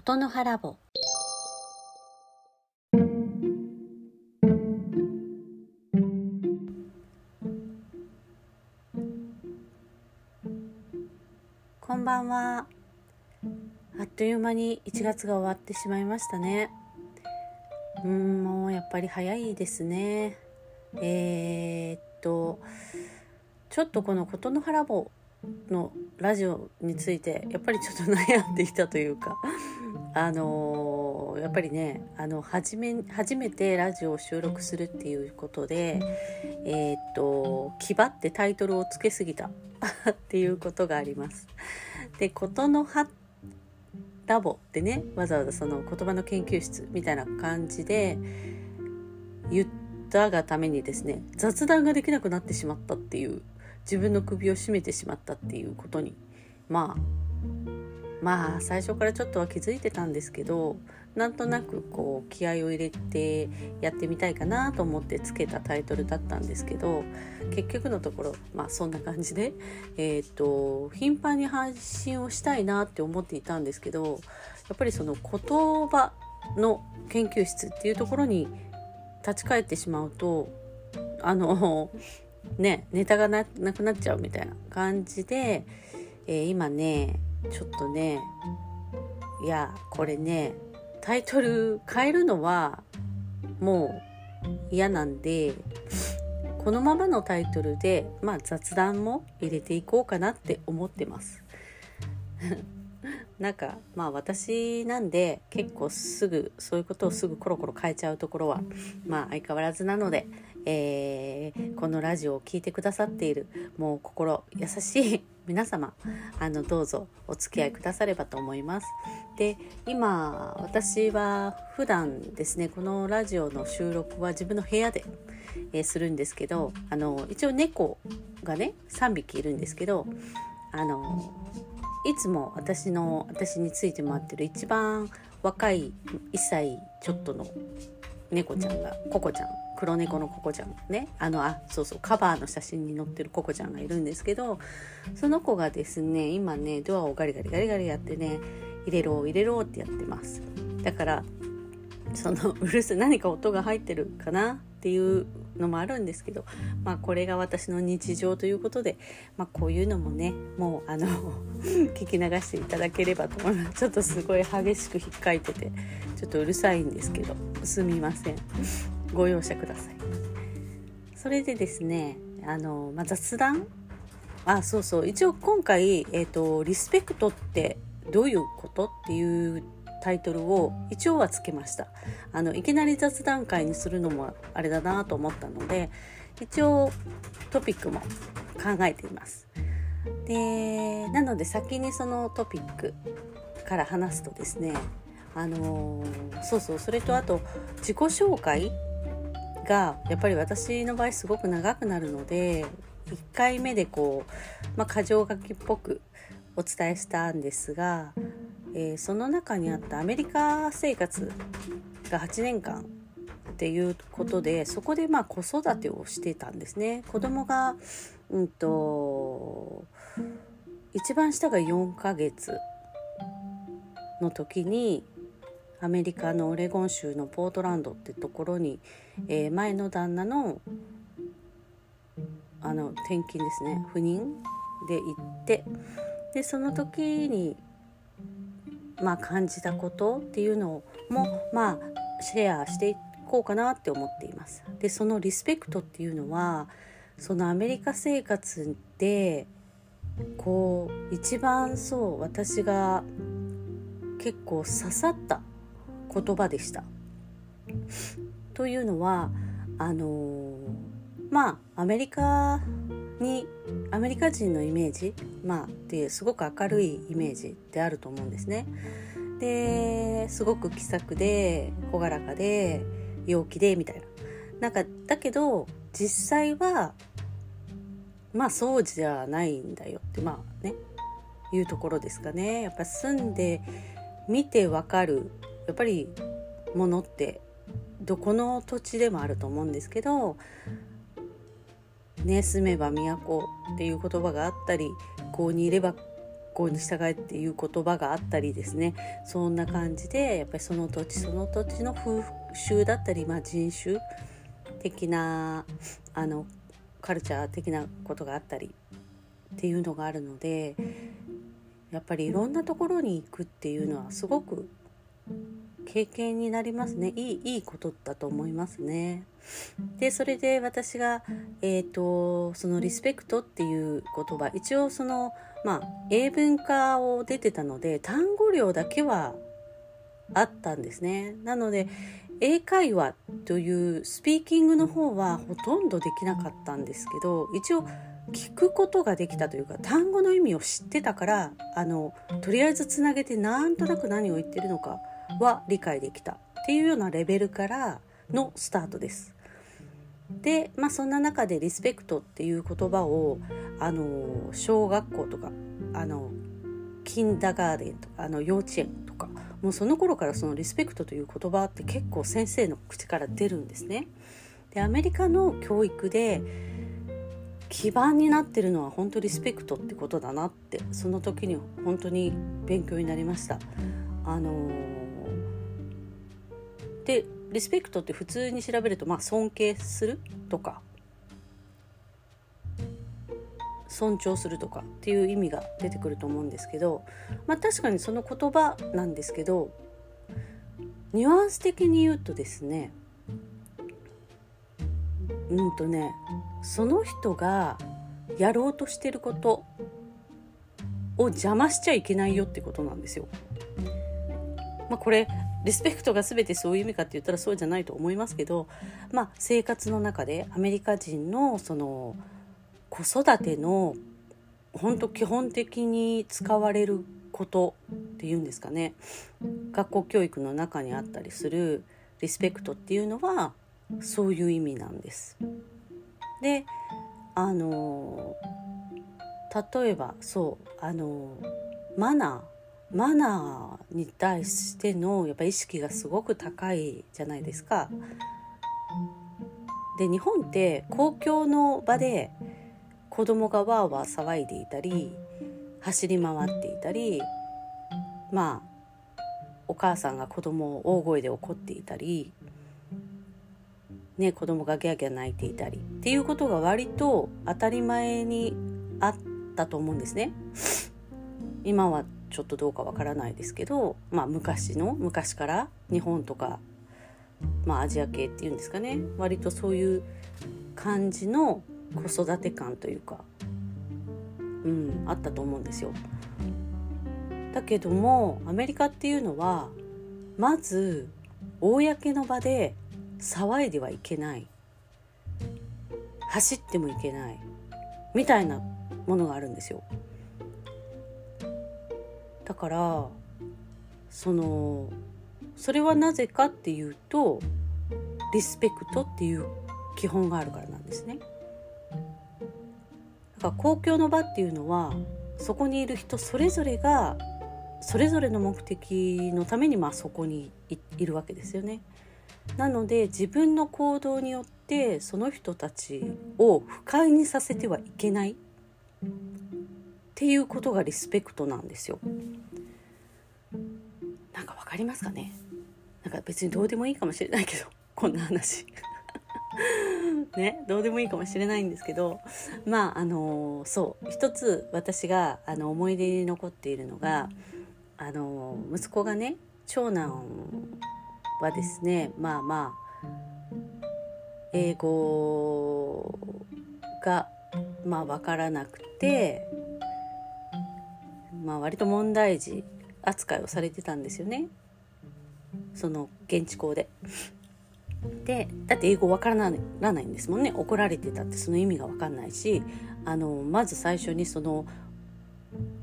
ことの葉ラボこんばんは。あっという間に1月が終わってしまいましたね。うんもうやっぱり早いですね。えー、っとちょっとこのことの葉ラボのラジオについてやっぱりちょっと悩んでいたというか。あのー、やっぱりねあの初め初めてラジオを収録するっていうことでえー、っと気張ってタイトルをつけすぎた っていうことがあります。でことの葉ラボってねわざわざその言葉の研究室みたいな感じで言ったがためにですね雑談ができなくなってしまったっていう自分の首を絞めてしまったっていうことにまあまあ最初からちょっとは気づいてたんですけどなんとなくこう気合を入れてやってみたいかなと思ってつけたタイトルだったんですけど結局のところまあそんな感じでえっ、と頻繁に配信をしたいなって思っていたんですけどやっぱりその言葉の研究室っていうところに立ち返ってしまうとあのねネタがなくなっちゃうみたいな感じで、えー、今ねちょっとねいやこれねタイトル変えるのはもう嫌なんでこのままのタイトルで、まあ、雑談も入れていこうかなって思ってます。なんかまあ私なんで結構すぐそういうことをすぐコロコロ変えちゃうところはまあ相変わらずなのでえー、このラジオを聴いてくださっているもう心優しい 皆様あのどうぞお付き合いくださればと思います。で今私は普段ですねこのラジオの収録は自分の部屋で、えー、するんですけどあの一応猫がね3匹いるんですけどあのいつも私の私について回ってる一番若い1歳ちょっとの猫ちゃんがココちゃん黒猫のココちゃんね。あのあそうそうカバーの写真に載ってるココちゃんがいるんですけどその子がですね今ねドアをガリガリガリガリやってね入れろ入れろってやってます。だからそのうるす何か音が入ってるかなっていうのもあるんですけどまあこれが私の日常ということで、まあ、こういうのもねもうあの 聞き流していただければと思います。ちょっとすごい激しく引っかいててちょっとうるさいんですけどすみません。ご容赦ください。それでですねあの、まあ、雑談？あそうそう。一応今回、えーと「リスペクトってどういうこと?」っていうタイトルを一応はつけました。あのいきなり雑談会にするのもあれだなと思ったので一応トピックも考えています。でなので先にそのトピックから話すとですねあの、そうそう。それとあと自己紹介がやっぱり私の場合すごく長くなるので1回目でこう、まあ、箇条書きっぽくお伝えしたんですが、えー、その中にあったアメリカ生活が8年間っていうことでそこでまあ子育てをしてたんですね。子供がうんと一番下が4ヶ月の時にアメリカのオレゴン州のポートランドってところに、えー、前の旦那のあの転勤ですね赴任で行ってでその時にまあ感じたことっていうのもまあシェアしていこうかなって思っています。でそのリスペクトっていうのはそのアメリカ生活でこう一番そう私が結構刺さった言葉でした。というのはあのまあアメリカにアメリカ人のイメージ、まあ、っていうすごく明るいイメージであると思うんですね。ですごく気さくで朗らかで陽気でみたいな。なんかだけど実際はまあそうじゃないんだよってまあねいうところですかね。やっぱ住んで見てわかるやっぱりものってどこの土地でもあると思うんですけど「ね住めば都」っていう言葉があったり「こうにいれば校に従えっていう言葉があったりですね。そんな感じでやっぱりその土地その土地の風習だったり、まあ、人種的なあのカルチャー的なことがあったりっていうのがあるのでやっぱりいろんなところに行くっていうのはすごく経験になりますねいいいいことだと思いますね。でそれで私が、えーと、そのリスペクトっていう言葉一応そのまあ英文化を出てたので単語量だけはあったんですね。なので英会話というスピーキングの方はほとんどできなかったんですけど一応聞くことができたというか単語の意味を知ってたからあのとりあえずつなげてなんとなく何を言ってるのかは理解できたっていうようなレベルからのスタートです。で、まあ、そんな中でリスペクトっていう言葉をあの小学校とかあのキンダガーデンとかあの幼稚園とかもうその頃からそのリスペクトという言葉って結構先生の口から出るんですね。でアメリカの教育で基盤になってるのは本当リスペクトってことだなってその時に本当に勉強になりました。あのー、でリスペクトって普通に調べると、まあ、尊敬するとか尊重するとかっていう意味が出てくると思うんですけど、まあ、確かにその言葉なんですけどニュアンス的に言うとですねうんとねその人がやろうとしてることを邪魔しちゃいけないよってことなんですよ。まあ、これリスペクトが全てそういう意味かって言ったらそうじゃないと思いますけど、まあ、生活の中でアメリカ人のその子育ての本当基本的に使われることっていうんですかね学校教育の中にあったりするリスペクトっていうのはそういう意味なんです。であの例えばそうあのマナーマナーに対してのやっぱ意識がすごく高いじゃないですか。で日本って公共の場で子供がわーわー騒いでいたり走り回っていたりまあお母さんが子供を大声で怒っていたりね、子供がギャーギャー泣いていたりっていうことが割と当たり前にあったと思うんですね。今はちょっとどうかわからないですけど、まあ、昔の昔から日本とか、まあ、アジア系っていうんですかね。割とそういう感じの子育て感というか、うん、あったと思うんですよ。だけどもアメリカっていうのはまず公の場で騒いではいけない。走ってもいけない。みたいなものがあるんですよ。だからそのそれはなぜかっていうとリスペクトっていう基本があるからなんですねだから公共の場っていうのはそこにいる人それぞれがそれぞれの目的のためにまあそこにいるわけですよね。なので自分の行動によってその人たちを不快にさせてはいけないっていうことがリスペクトなんですよ。なんかわかりますかね？なんか別にどうでもいいかもしれないけど こんな話。ね？どうでもいいかもしれないんですけどまああのそう一つ私があの思い出に残っているのがあの息子がね長男はですねまあまあ英語がまあ分からなくてまあ割と問題児扱いをされてたんですよねその現地校で。でだって英語わからないんですもんね怒られてたってその意味が分かんないしあのまず最初にその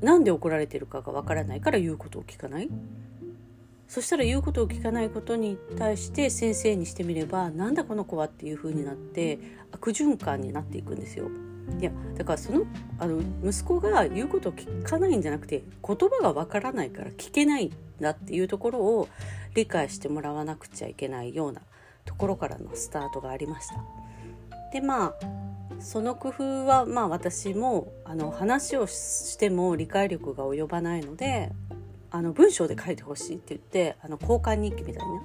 なんで怒られてるかがわからないから言うことを聞かないそしたら言うことを聞かないことに対して先生にしてみればなんだこの子はっていう風になって悪循環になっていくんですよ。いやだからそのあの息子が言うことを聞かないんじゃなくて言葉がわからないから聞けないんだっていうところを理解してもらわなくちゃいけないようなところからのスタートがありました。でまあその工夫はまあ私もあの話をしても理解力が及ばないのであの文章で書いてほしいって言ってあの交換日記みたいな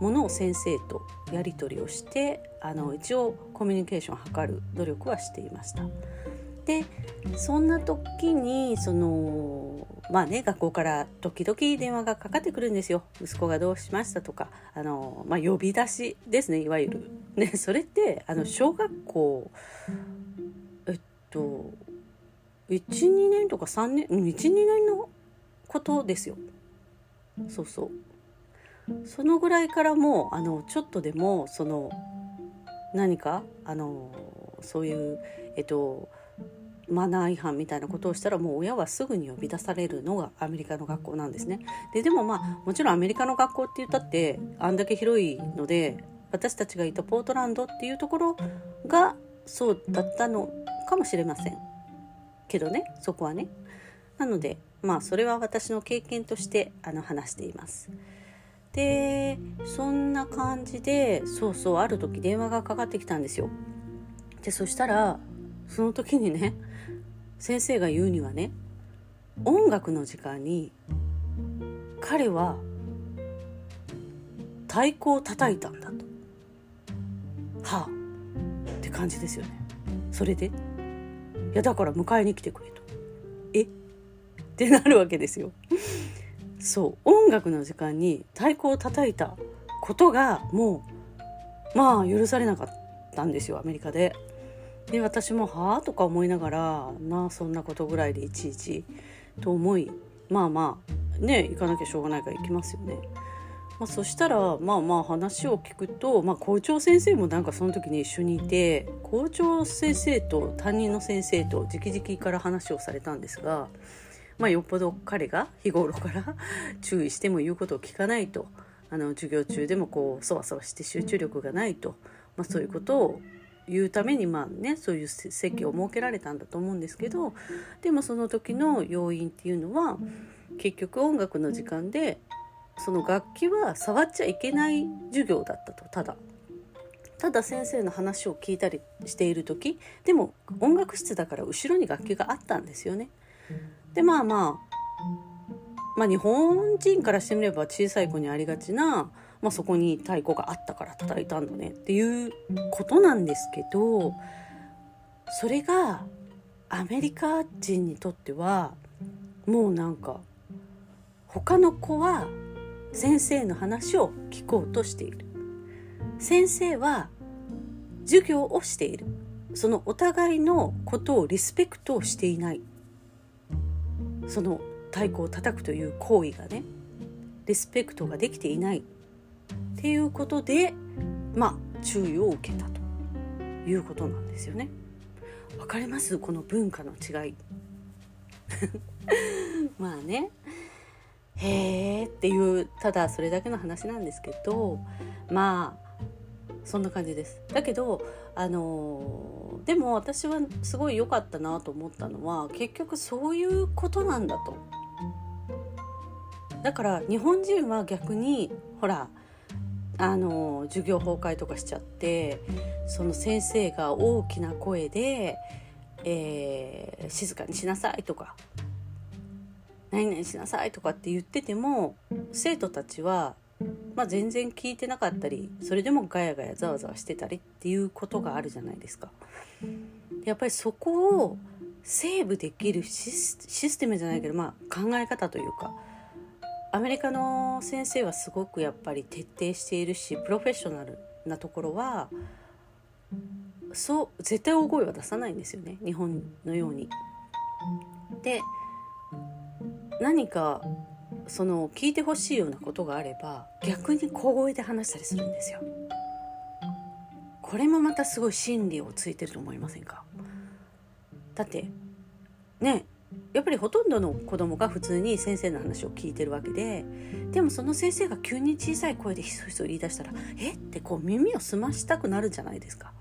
ものを先生とやり取りをしてあの一応コミュニケーションを図る努力はしていました。でそんな時にそのまあね学校から時々電話がかかってくるんですよ息子がどうしましたとかあの、まあ、呼び出しですねいわゆる。ねそれってあの小学校えっと12年とか3年12年のことですよ。そうそうそのぐらいからもうあのちょっとでもその何かあのそういうえっとマナー違反みたいなことをしたらもう親はすぐに呼び出されるのがアメリカの学校なんですね。ででもまあもちろんアメリカの学校って言ったってあんだけ広いので私たちがいたポートランドっていうところがそうだったのかもしれませんけどねそこはね。なのでまあそれは私の経験としてあの話しています。でそんな感じでそうそうある時電話がかかってきたんですよ。でそしたらその時にね先生が言うにはね音楽の時間に彼は太鼓を叩いたんだと。はあって感じですよね。それでいやだから迎えに来てくれと。え？ってなるわけですよ。そう音楽の時間に太鼓を叩いたことがもうまあ許されなかったんですよアメリカで。で私も「はあ?」とか思いながらなあそんなことぐらいでいちいちと思いまあまあね行かなきゃしょうがないから行きますよね。まあ、そしたらまあまあ話を聞くと、まあ、校長先生もなんかその時に一緒にいて校長先生と担任の先生と直々から話をされたんですが、まあ、よっぽど彼が日頃から 注意しても言うことを聞かないとあの授業中でもこうそわそわして集中力がないと、まあ、そういうことを言うためにまあねそういう席を設けられたんだと思うんですけどでもその時の要因っていうのは結局音楽の時間でその楽器は触っちゃいけない授業だったとただ。ただ先生の話を聞いたりしている時でも音楽室だから後ろに楽器があったんですよね。でまあまあまあ日本人からしてみれば小さい子にありがちなまあ、そこに太鼓があったから叩いたんだねっていうことなんですけどそれがアメリカ人にとってはもうなんか他の子は先生の話を聞こうとしている。先生は授業をしている。そのお互いのことをリスペクトをしていない。その太鼓を叩くという行為がねリスペクトができていないっていうことでまあ注意を受けたということなんですよね。わかります？この文化の違い。まあねへえっていうただそれだけの話なんですけどまあそんな感じです。だけどあのでも私はすごい良かったなと思ったのは結局そういうことなんだと。だから日本人は逆にほらあの授業崩壊とかしちゃってその先生が大きな声で、えー、静かにしなさいとか何々しなさいとかって言ってても生徒たちは、まあ、全然聞いてなかったりそれでもガヤガヤざわざわしてたりっていうことがあるじゃないですか。やっぱりそこをセーブできるシステムじゃないけど、まあ、考え方というかアメリカの先生はすごくやっぱり徹底しているしプロフェッショナルなところはそう絶対大声は出さないんですよね日本のように。で何かその聞いてほしいようなことがあれば逆に小声で話したりするんですよ。これもまたすごい心理をついてると思いませんか？だってねやっぱりほとんどの子供が普通に先生の話を聞いてるわけででもその先生が急に小さい声でひそひそ言い出したら「え？っ?」てこう耳を澄ましたくなるじゃないですか。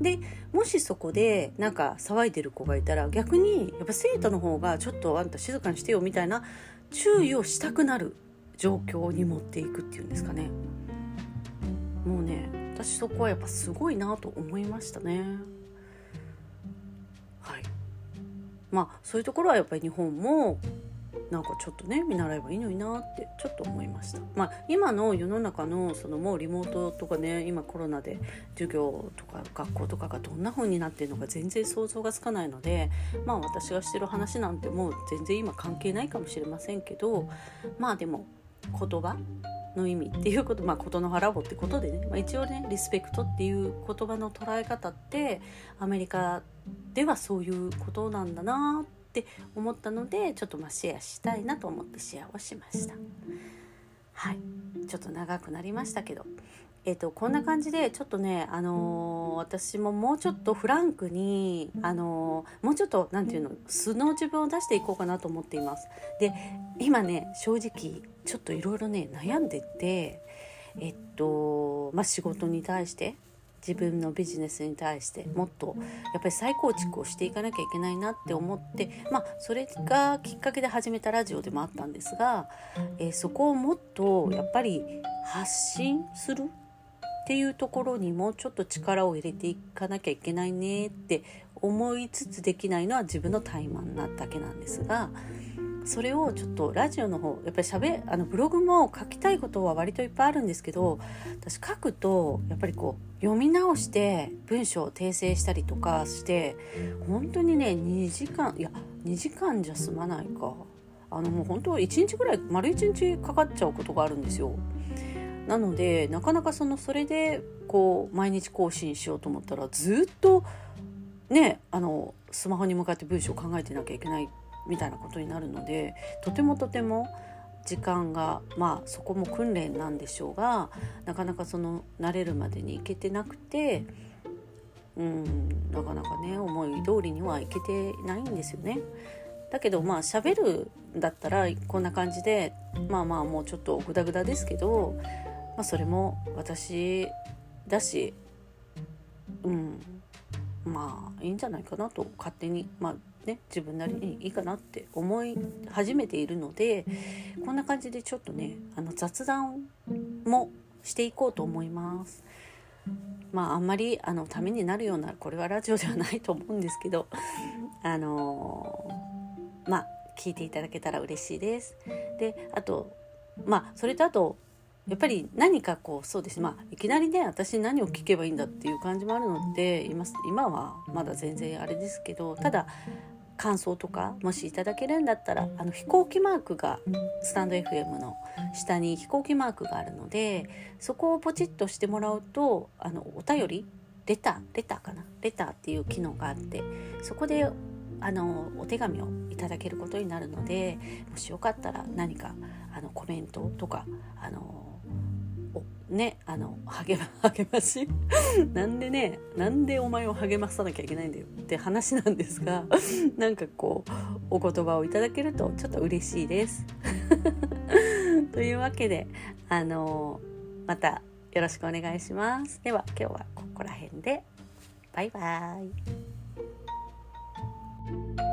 でもしそこでなんか騒いでる子がいたら逆にやっぱ生徒の方がちょっとあんた静かにしてよみたいな注意をしたくなる状況に持っていくっていうんですかね。もうね私そこはやっぱすごいなと思いましたね。はい。まあそういうところはやっぱり日本もなんかちょっとね見習えばいいのになってちょっと思いました。まあ今の世の中のそのもうリモートとかね今コロナで授業とか学校とかがどんな風になってるのか全然想像がつかないのでまあ私がしてる話なんてもう全然今関係ないかもしれませんけどまあでも言葉の意味っていうことまあ事の腹をってことでね、まあ、一応ねリスペクトっていう言葉の捉え方ってアメリカではそういうことなんだなって思ったのでちょっとまあシェアしたいなと思ってシェアをしました。はい。ちょっと長くなりましたけど。えーと、こんな感じでちょっとね、あのー、私ももうちょっとフランクに、あのー、もうちょっと何て言うの素の自分を出していこうかなと思っています。で今ね正直ちょっといろいろね悩んでてえっとまあ仕事に対して自分のビジネスに対してもっとやっぱり再構築をしていかなきゃいけないなって思ってまあそれがきっかけで始めたラジオでもあったんですが、えー、そこをもっとやっぱり発信するっていうところにもちょっと力を入れていかなきゃいけないねって思いつつできないのは自分の怠慢なだけなんですがそれをちょっとラジオの方やっぱりしゃべあのブログも書きたいことは割といっぱいあるんですけど私書くとやっぱりこう読み直して文章を訂正したりとかして本当にね2時間いや2時間じゃ済まないかあのもう本当1日ぐらい丸1日かかっちゃうことがあるんですよ。なのでなかなかそのそれでこう毎日更新しようと思ったらずっとねあのスマホに向かって文章を考えてなきゃいけないみたいなことになるのでとてもとても時間がまあそこも訓練なんでしょうがなかなかその慣れるまでにいけてなくてうんなかなかね思い通りにはいけてないんですよね。だけどまあ喋るんだったらこんな感じでまあまあもうちょっとグダグダですけどまあ、それも私だしうんまあいいんじゃないかなと勝手にまあね自分なりにいいかなって思い始めているのでこんな感じでちょっとねあの雑談もしていこうと思います。まああんまりあのためになるようなこれはラジオではないと思うんですけどあのー、まあ聞いていただけたら嬉しいです。であとまあそれとあとやっぱり何かこうそうですねまあいきなりね私に何を聞けばいいんだっていう感じもあるので今今はまだ全然あれですけどただ感想とかもしいただけるんだったらあの飛行機マークがスタンド FM の下に飛行機マークがあるのでそこをポチッとしてもらうとあのお便りレターレターかな？レターっていう機能があってそこであのお手紙をいただけることになるのでもしよかったら何かあのコメントとかあのねあの励ま 励まし？なんでねなんでお前を励まさなきゃいけないんだよ？って話なんですが なんかこうお言葉をいただけるとちょっと嬉しいです。というわけであのまたよろしくお願いします。では今日はここら辺でバイバーイ。